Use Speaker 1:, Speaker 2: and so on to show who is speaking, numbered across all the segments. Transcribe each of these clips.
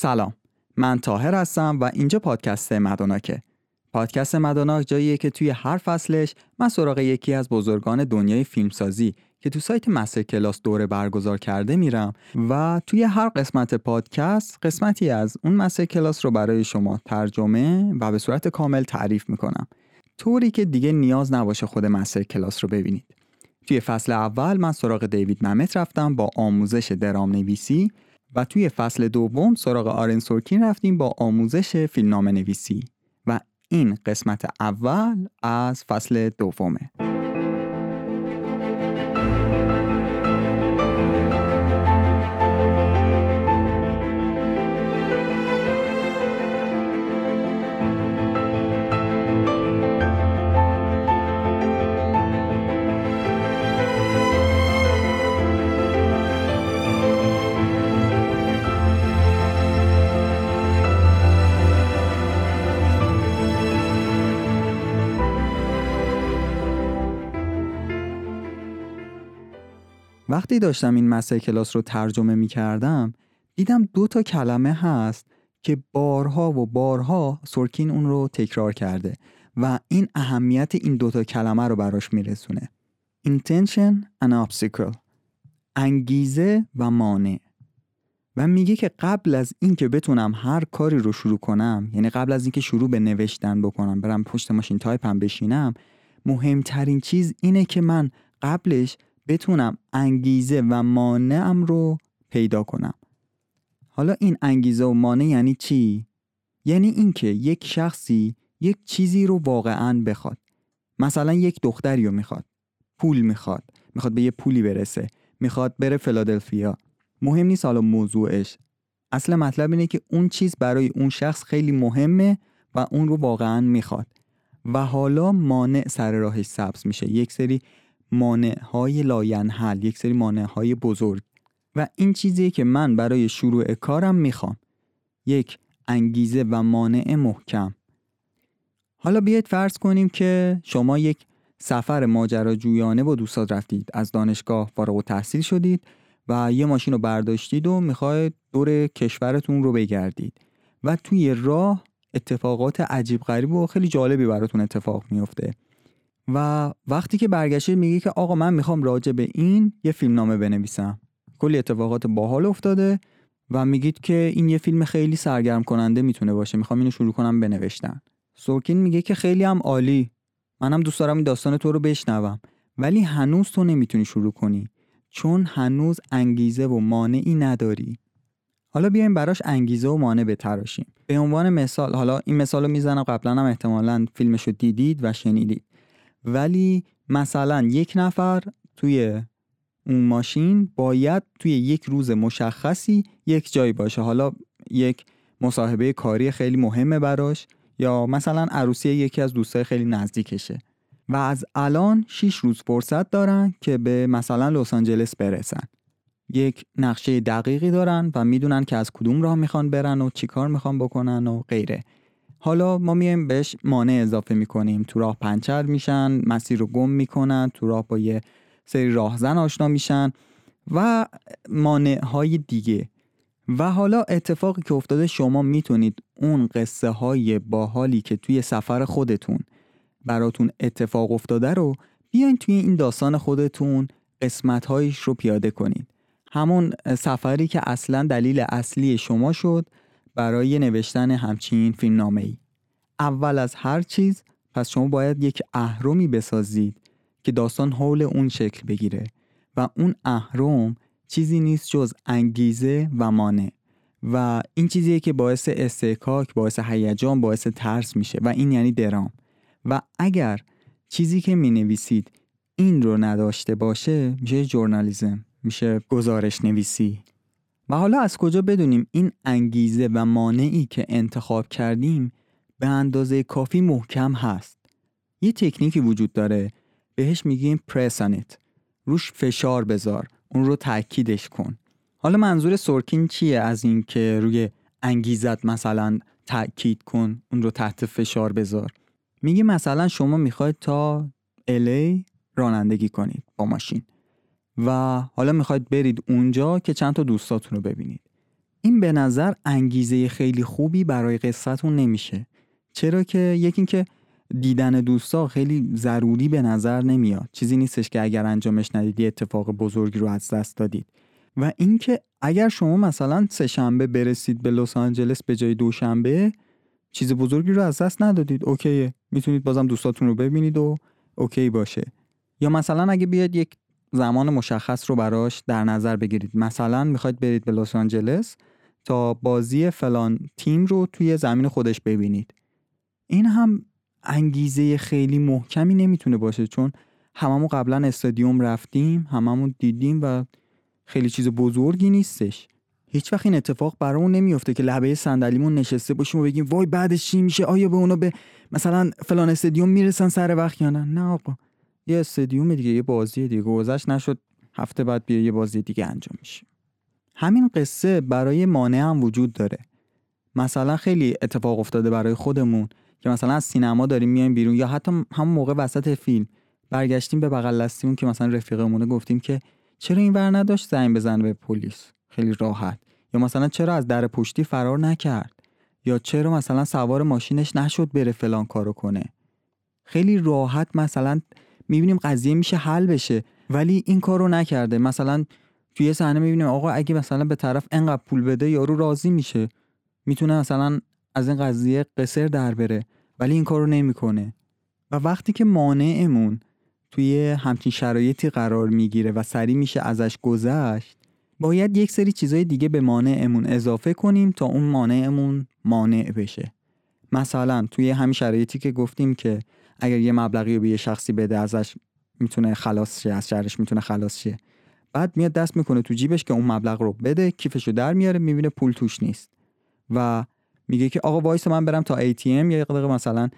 Speaker 1: سلام. من تاهر هستم و اینجا پادکست مدوناکه پادکست مدوناک جاییه که توی هر فصلش من سراغ یکی از بزرگان دنیای فیلمسازی که تو سایت مستر کلاس دوره برگزار کرده میرم و توی هر قسمت پادکست قسمتی از اون مستر کلاس رو برای شما ترجمه و به صورت کامل تعریف می‌کنم. طوری که دیگه نیاز نباشه خود مستر کلاس رو ببینید. توی فصل اول من سراغ دیوید ممت رفتم با آموزش درام نویسی و توی فصل دوم سراغ آرن سورکین رفتیم با آموزش فیلمنامه نویسی و این قسمت اول از فصل دومه. وقتی داشتم این مسئله کلاس رو ترجمه می کردم دیدم دو تا کلمه هست که بارها و بارها سورکین اون رو تکرار کرده و این اهمیت این دوتا کلمه رو براش میرسونه. Intention and obstacle انگیزه و مانع. و میگه که قبل از اینکه بتونم هر کاری رو شروع کنم یعنی قبل از اینکه شروع به نوشتن بکنم برم پشت ماشین تایپم بشینم مهمترین چیز اینه که من قبلش بتونم انگیزه و مانعم رو پیدا کنم. حالا این انگیزه و مانع یعنی چی؟ یعنی اینکه یک شخصی یک چیزی رو واقعا بخواد. مثلا یک دختری رو می‌خواد. پول می‌خواد. می‌خواد به یه پولی برسه. می‌خواد بره فلادلفیا مهم نیست حالا موضوعش. اصل مطلب اینه که اون چیز برای اون شخص خیلی مهمه و اون رو واقعا می‌خواد. و حالا مانع سر راهش سبز میشه. یک سری مانع های لاینحل یک سری مانع های بزرگ. و این چیزی که من برای شروع کارم می‌خوام. یک انگیزه و مانع محکم. حالا بیاید فرض کنیم که شما یک سفر ماجراجویانه با دوستات رفتید. از دانشگاه فارغ التحصیل شدید و یه ماشین رو برداشتید و می‌خواید دور کشورتون رو بگردید. و توی راه اتفاقات عجیب غریب و خیلی جالبی براتون اتفاق میفته و وقتی که برگشتید میگه که آقا من می‌خوام راجع به این یه فیلمنامه بنویسم. کلی اتفاقات باحال افتاده و میگید که این یه فیلم خیلی سرگرم کننده می‌تونه باشه. می‌خوام اینو شروع کنم بنوشتن. سورکین میگه که خیلی هم عالی. منم دوست دارم این داستان تو رو بشنوم. ولی هنوز تو نمی‌تونی شروع کنی. چون هنوز انگیزه و مانعی نداری. حالا بیایم براش انگیزه و مانع بتراشیم. به عنوان مثال حالا این مثال رو می‌زنم. قبلا هم احتمالا فیلمش رو دیدید و شنیدید. ولی مثلا یک نفر توی اون ماشین باید توی یک روز مشخصی یک جایی باشه. حالا یک مصاحبه کاری خیلی مهمه براش یا مثلا عروسی یکی از دوستای خیلی نزدیکشه و از الان 6 روز فرصت دارن که به مثلا لس آنجلس برسن. یک نقشه دقیقی دارن و می‌دونن که از کدوم راه می‌خوان برن و چیکار می‌خوان بکنن و غیره. حالا ما میایم بهش مانع اضافه می‌کنیم. تو راه پنچر میشن مسیر رو گم می‌کنن تو راه با یه سری راهزن آشنا میشن و مانع های دیگه. و حالا اتفاقی که افتاده شما می‌تونید اون قصه های باحالی که توی سفر خودتون براتون اتفاق افتاده رو بیاین توی این داستان خودتون قسمت هایش رو پیاده کنید. همون سفری که اصلا دلیل اصلی شما شد برای نوشتن همچین فیلمنامه ای اول از هر چیز پس شما باید یک اهرمی بسازید که داستان حول اون شکل بگیره و اون اهرم چیزی نیست جز انگیزه و مانع و این چیزیه که باعث استحکاک باعث هیجان باعث ترس میشه و این یعنی درام. و اگر چیزی که می نویسید این رو نداشته باشه میشه جورنالیزم میشه گزارش نویسی و حالا از کجا بدونیم این انگیزه و مانعی که انتخاب کردیم به اندازه کافی محکم هست؟ یه تکنیکی وجود داره. بهش میگیم پرسانیت روش فشار بذار. اون رو تاکیدش کن. حالا منظور سورکین چیه از این که روی انگیزت مثلا تاکید کن؟ اون رو تحت فشار بذار. میگه مثلا شما می‌خواید تا الی رانندگی کنید با ماشین. و حالا می‌خواید برید اونجا که چند تا دوستاتون رو ببینید. این به نظر انگیزه خیلی خوبی برای قصتون نمیشه. چرا که؟ یکی که دیدن دوستا خیلی ضروری به نظر نمیاد. چیزی نیستش که اگر انجامش ندیدی اتفاق بزرگی رو از دست دادید. و اینکه اگر شما مثلا سه شنبه برسید به لس آنجلس به جای دوشنبه چیز بزرگی رو از دست ندادید. اوکیه. می‌تونید بازم دوستاتون رو ببینید و اوکی باشه. یا مثلا اگه بیاد یک زمان مشخص رو براش در نظر بگیرید. مثلا می‌خواید برید به لس آنجلس تا بازی فلان تیم رو توی زمین خودش ببینید. این هم انگیزه خیلی محکمی نمی‌تونه باشه چون هممون قبلا استادیوم رفتیم هممون دیدیم و خیلی چیز بزرگی نیستش. هیچ وقت این اتفاق برامون نمیفته که لبه صندلیمون نشسته باشیم و بگیم وای بعدش چی میشه؟ آیا به اونا به مثلا فلان استادیوم می‌رسن سر وقت یا نه؟ نه آقا. یه استادیوم دیگه یه بازی دیگه. گذشت نشد هفته بعد بیا یه بازی دیگه انجام میشه همین قصه برای مانع هم وجود داره. مثلا خیلی اتفاق افتاده برای خودمون که مثلا از سینما داریم میایم بیرون یا حتی همون موقع وسط فیلم برگشتیم به بغل دستیمون که مثلا رفیقمونه گفتیم که چرا این ور نداشت زنگ بزنه به پلیس؟ خیلی راحت. یا مثلا چرا از در پشتی فرار نکرد؟ یا چرا مثلا سوار ماشینش نشد بره فلان کارو کنه؟ خیلی راحت مثلا می‌بینیم قضیه میشه حل بشه. ولی این کارو نکرده. مثلا توی صحنه می‌بینیم آقا اگه مثلا به طرف انقدر پول بده یارو راضی میشه. می‌تونه مثلا از این قضیه قصر در بره. ولی این کارو نمی‌کنه. و وقتی که مانعمون توی همچین شرایطی قرار می‌گیره و سری میشه ازش گذشت باید یک سری چیزای دیگه به مانعمون اضافه کنیم تا اون مانعمون مانع بشه. مثلا توی همین شرایطی که گفتیم که اگر یه مبلغی رو به یه شخصی بده ازش می‌تونه خلاص شه از شرش می‌تونه خلاص شه. بعد میاد دست می‌کنه تو جیبش که اون مبلغ رو بده کیفشو در میاره می‌بینه پول توش نیست. و میگه که آقا وایس من برم تا ATM یا دقیقه مثلا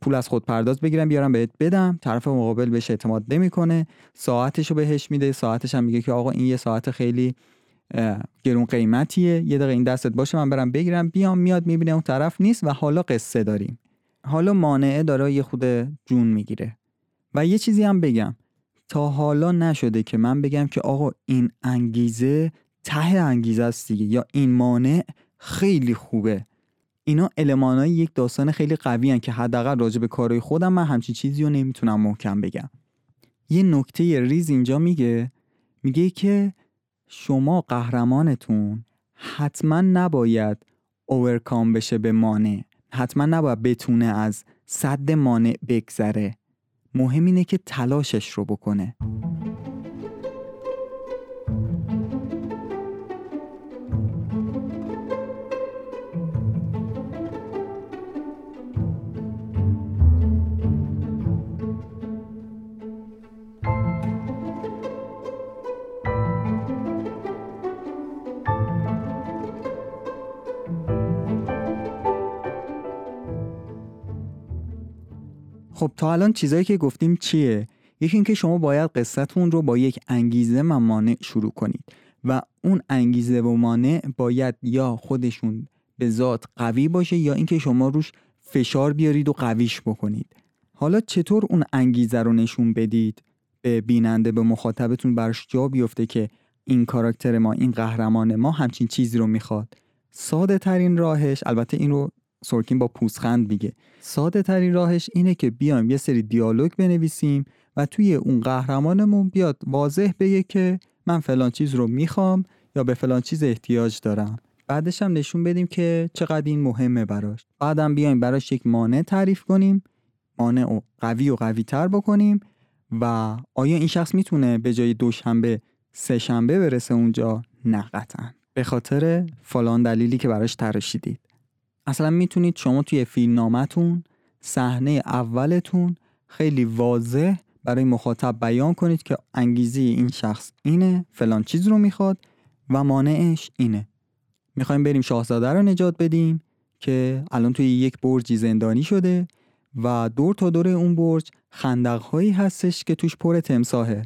Speaker 1: پول از خود پرداز بگیرم بیارم بهت بدم. طرف مقابل بهش اعتماد نمی‌کنه. ساعتش رو بهش میده ساعتش هم میگه که آقا این یه ساعت خیلی گرون قیمتیه. یه دقیقه این دستت باشه من برم بگیرم. بیام میاد می‌بینه اون طرف نیست و حالا قصه داریم. حالا مانعه داره یه خود جون می‌گیره. و یه چیزی هم بگم. تا حالا نشده که من بگم که آقا این انگیزه ته انگیزه است دیگه یا این مانع خیلی خوبه. اینا المانای یک داستان خیلی قوی هن که حداقل راجع به کارهای خودم من همچین چیزی رو نمی‌تونم محکم بگم. یه نکته ریز اینجا میگه. میگه که شما قهرمانتون حتما نباید اوورکام بشه به مانع. حتما نباید بتونه از صد مانع بگذره. مهم اینه که تلاشش رو بکنه. خب تا الان چیزایی که گفتیم چیه؟ یکی اینکه شما باید قصتون رو با یک انگیزه و مانع شروع کنید و اون انگیزه و مانع باید یا خودشون به ذات قوی باشه یا اینکه شما روش فشار بیارید و قویش بکنید. حالا چطور اون انگیزه رو نشون بدید؟ به بیننده به مخاطبتون برش جا بیفته که این کاراکتر ما این قهرمان ما همچین چیزی رو می‌خواد. ساده ترین راهش البته این رو سورکین با پوسخند میگه. ساده ترین راهش اینه که بیایم یه سری دیالوگ بنویسیم و توی اون قهرمانمون بیاد واضح بگه که من فلان چیز رو می‌خوام یا به فلان چیز احتیاج دارم. بعدش هم نشون بدیم که چقدر این مهمه براش. بعدم بیایم براش یک مانع تعریف کنیم مانع و قوی و قوی تر بکنیم و آیا این شخص می‌تونه به جای دوشنبه سه شنبه برسه اونجا؟ نه قطعا. به خاطر فلان دلیلی که براش تراشیدید. اصلا می‌تونید شما توی فیلم نامتون صحنه اولتون خیلی واضح برای مخاطب بیان کنید که انگیزه این شخص اینه فلان چیز رو می‌خواد و مانعش اینه. می‌خوایم بریم شاهزاده رو نجات بدیم که الان توی یک برجی زندانی شده و دور تا دور اون برج خندقهایی هستش که توش پر تمساهه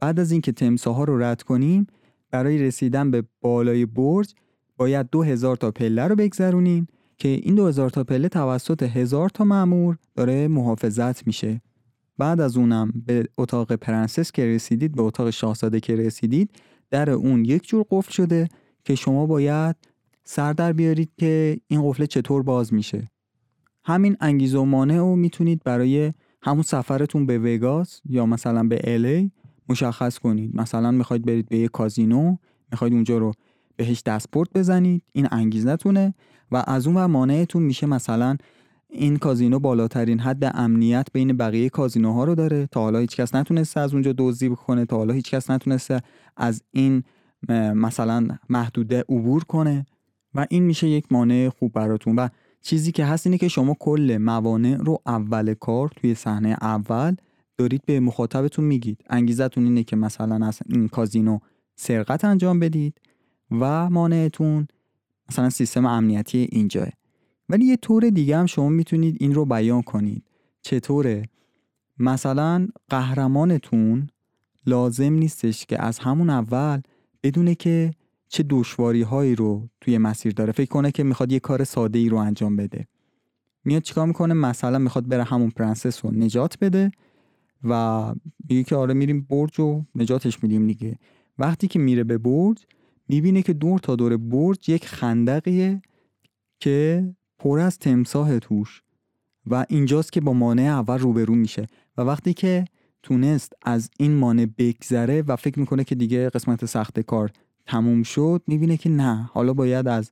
Speaker 1: بعد از اینکه تمساه رو رد کنیم برای رسیدن به بالای برج باید دو هزار تا پله رو بگذرونیم که این دو هزار تا پله توسط هزار تا معمور داره محافظت میشه. بعد از اونم به اتاق پرنسس که رسیدید به اتاق شاهزاده که رسیدید در اون یک جور قفل شده که شما باید سر در بیارید که این قفله چطور باز میشه. همین انگیزه و مانع رو می‌تونید برای همون سفرتون به وگاس یا مثلا به الی مشخص کنید. مثلا می‌خواید برید به یه کازینو می‌خواید اونجا رو بهش دستپورت بزنید این انگیزتونه و از اون و مانعتون میشه مثلا این کازینو بالاترین حد امنیت بین بقیه کازینوها رو داره تا حالا هیچکس نتونسته از اونجا دزدی بکنه تا حالا هیچکس نتونسته از این مثلا محدوده عبور کنه و این میشه یک مانع خوب براتون. و چیزی که هست اینه که شما کل موانع رو اول کار توی صحنه اول دارید به مخاطبتون میگید. انگیزتون اینه که مثلا از این کازینو سرقت انجام بدید. و مانعتون مثلا سیستم امنیتی اینجاه ولی یه طور دیگه هم شما می‌تونید این رو بیان کنید. چطوره؟ مثلا قهرمانتون لازم نیستش که از همون اول بدونه که چه دشواری هایی رو توی مسیر داره. فکر کنه که می‌خواد یه کار ساده ای رو انجام بده. میاد چیکار می‌کنه؟ مثلا می‌خواد بره همون پرنسس رو نجات بده و میگه که آره میریم برج و نجاتش میدیم دیگه. وقتی که میره به برج می‌بینه که دور تا دور برج یک خندقیه که پر از تمساه توش و اینجاست که با مانع اول روبرو میشه و وقتی که تونست از این مانع بگذره و فکر می‌کنه که دیگه قسمت سخت کار تموم شد می‌بینه که نه حالا باید از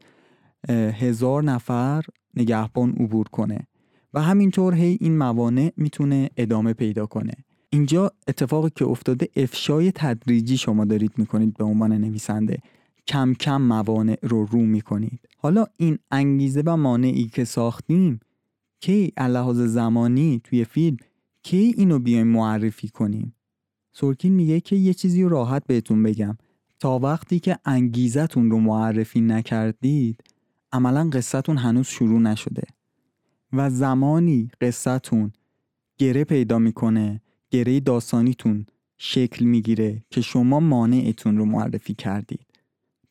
Speaker 1: هزار نفر نگهبان عبور کنه و همینطور هی این موانع می‌تونه ادامه پیدا کنه. اینجا اتفاقی که افتاده افشای تدریجی شما دارید می‌کنید به عنوان نویسنده. کم کم موانع رو رو می‌کنید. حالا این انگیزه و مانعی که ساختیم کی لحاظ زمانی توی فیلم کی اینو بیایم معرفی کنیم؟ سورکین میگه که یه چیزی راحت بهتون بگم. تا وقتی که انگیزتون رو معرفی نکردید عملا قصتون هنوز شروع نشده. و زمانی قصتون گره پیدا می‌کنه گره داستانیتون شکل می‌گیره که شما مانعتون رو معرفی کردید.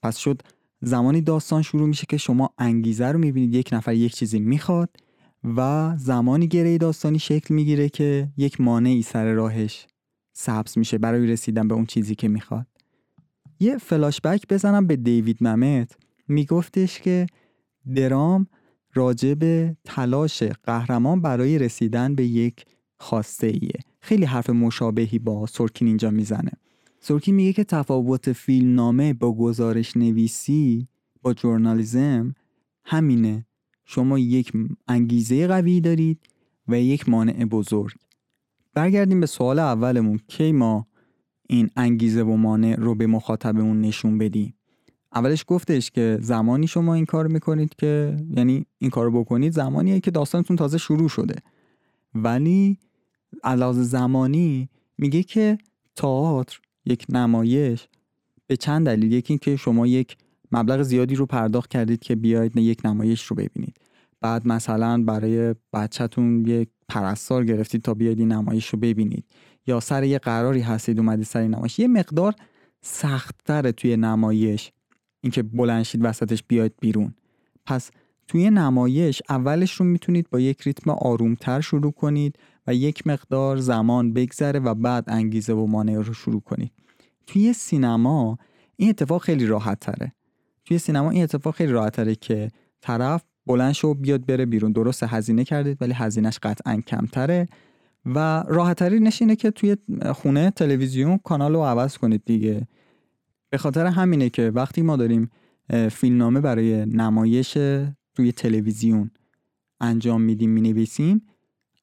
Speaker 1: پس شد زمانی داستان شروع میشه که شما انگیزه رو می‌بینید یک نفر یک چیزی می‌خواد و زمانی گره داستانی شکل می‌گیره که یک مانعی سر راهش سبز میشه برای رسیدن به اون چیزی که می‌خواد. یه فلاشبک بزنم به دیوید ممت. میگفتش که درام راجع به تلاش قهرمان برای رسیدن به یک خواسته ایه خیلی حرف مشابهی با سورکین اینجا می‌زنه. سورکین میگه که تفاوت فیلمنامه با گزارش نویسی با جورنالیزم همینه. شما یک انگیزه قوی دارید و یک مانع بزرگ. برگردیم به سوال اولمون. کی ما این انگیزه و مانع رو به مخاطبمون نشون بدیم؟ اولش گفتش که زمانی شما این کار می‌کنید که یعنی این کار بکنید زمانیه که داستانتون تازه شروع شده. ولی علاوه زمانی میگه که تئاتر یک نمایش به چند دلیل. یکی اینکه شما یک مبلغ زیادی رو پرداخت کردید که بیاید یک نمایش رو ببینید. بعد مثلا برای بچهتون یک پرستار گرفتید تا بیاید این نمایش رو ببینید. یا سر یه قراری هستید اومدید سر این نمایش. یه مقدار سختتره توی نمایش اینکه بلنشید وسطش بیاید بیرون. پس توی نمایش اولش رو می‌تونید با یک ریتم آرومتر شروع کنید. و یک مقدار زمان بگذره و بعد انگیزه و مانع رو شروع کنید توی سینما این اتفاق خیلی راحت تره توی سینما این اتفاق خیلی راحت تره که طرف بلند شو بیاد بره بیرون. درست هزینه کردید ولی هزینهش قطعا کمتره. و راحتتری نشینه که توی خونه تلویزیون کانال رو عوض کنید دیگه. به خاطر همینه که وقتی ما داریم فیلمنامه برای نمایش روی تلویزیون انجام میدیم می‌نویسیم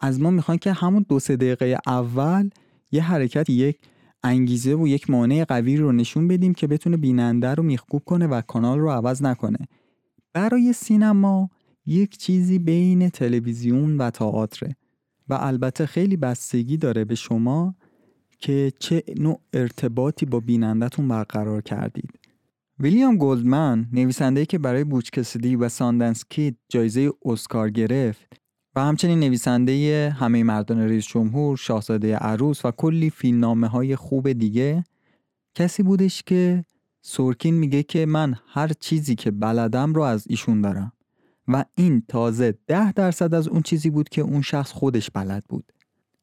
Speaker 1: از ما می‌خوان که همون دو سه دقیقه اول یه حرکت یک انگیزه و یک مانع قوی رو نشون بدیم که بتونه بیننده رو میخکوب کنه و کانال رو عوض نکنه. برای سینما یک چیزی بین تلویزیون و تئاتر و البته خیلی بستگی داره به شما که چه نوع ارتباطی با بینندتون برقرار کردید. ویلیام گلدمن نویسنده که برای بوچکسیدی و ساندنس کید جایزه اسکار گرفت و همچنین نویسنده همه مردان رئیس جمهور، شاهزاده عروس و کلی فیلمنامه های خوب دیگه. کسی بودش که سورکین میگه که من هر چیزی که بلدم رو از ایشون دارم. و این تازه ده درصد از اون چیزی بود که اون شخص خودش بلد بود.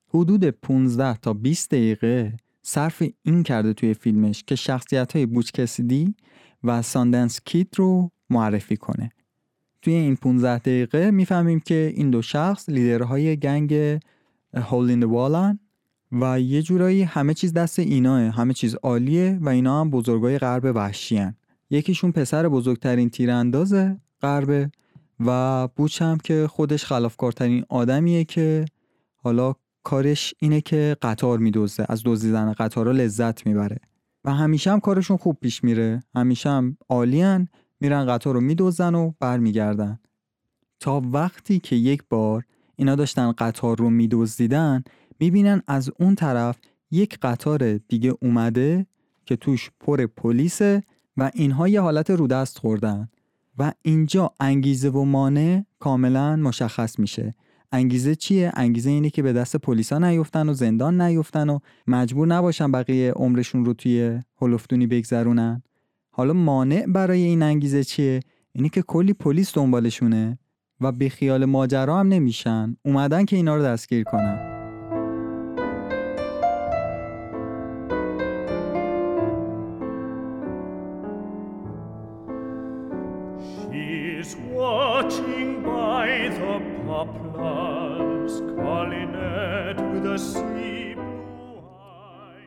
Speaker 1: حدود 15 تا 20 دقیقه صرف این کرده توی فیلمش که شخصیت های بوچ کسیدی و ساندنس کیت رو معرفی کنه. توی این 15 دقیقه می‌فهمیم که این دو شخص لیدرهای گنگ هول این والن و یه جورایی همه چیز دست ایناه همه چیز عالیه و اینا هم بزرگای غرب وحشی یکیشون پسر بزرگترین تیرانداز غربه و بوچ هم که خودش خلافکارترین آدمیه که حالا کارش اینه که قطار میدوزه از دزدیدن قطارا لذت می‌بره. و همیشه هم کارشون خوب پیش میره همیشه هم عالیان میرن قطار رو میدوزن و برمیگردن. تا وقتی که یک بار اینا داشتن قطار رو میدزدیدن می‌بینن از اون طرف یک قطار دیگه اومده که توش پر پلیسه و اینها یه حالت رودست خوردن و اینجا انگیزه و مانع کاملا مشخص میشه. انگیزه چیه؟ انگیزه اینه که به دست پلیسا نیفتن و زندان نیفتن و مجبور نباشن بقیه عمرشون رو توی هلفتونی بگذرونن. حالا مانع برای این انگیزه چیه؟ اینی که کلی پلیس دنبالشونه و به خیال ماجرا هم نمیشن. اومدن که اینا رو دستگیر کنن.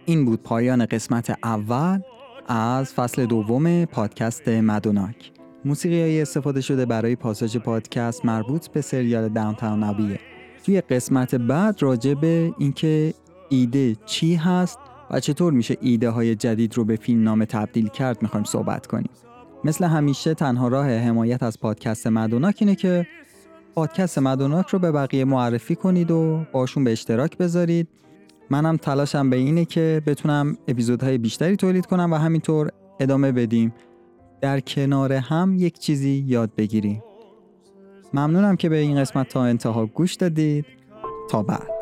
Speaker 1: این بود پایان قسمت اول. از فصل دوم پادکست مدوناک. موسیقی های استفاده شده برای پاساژ پادکست مربوط به سریال داونتاون ابیه توی قسمت بعد راجع به اینکه ایده چی هست و چطور میشه ایده های جدید رو به فیلم نام تبدیل کرد می‌خوایم صحبت کنیم. مثل همیشه تنها راه حمایت از پادکست مدوناک اینه که پادکست مدوناک رو به بقیه معرفی کنید و باشون به اشتراک بذارید. منم تلاشم به اینه که بتونم اپیزودهای بیشتری تولید کنم و همینطور ادامه بدیم. در کنار هم یک چیزی یاد بگیریم. ممنونم که به این قسمت تا انتها گوش دادید. تا بعد.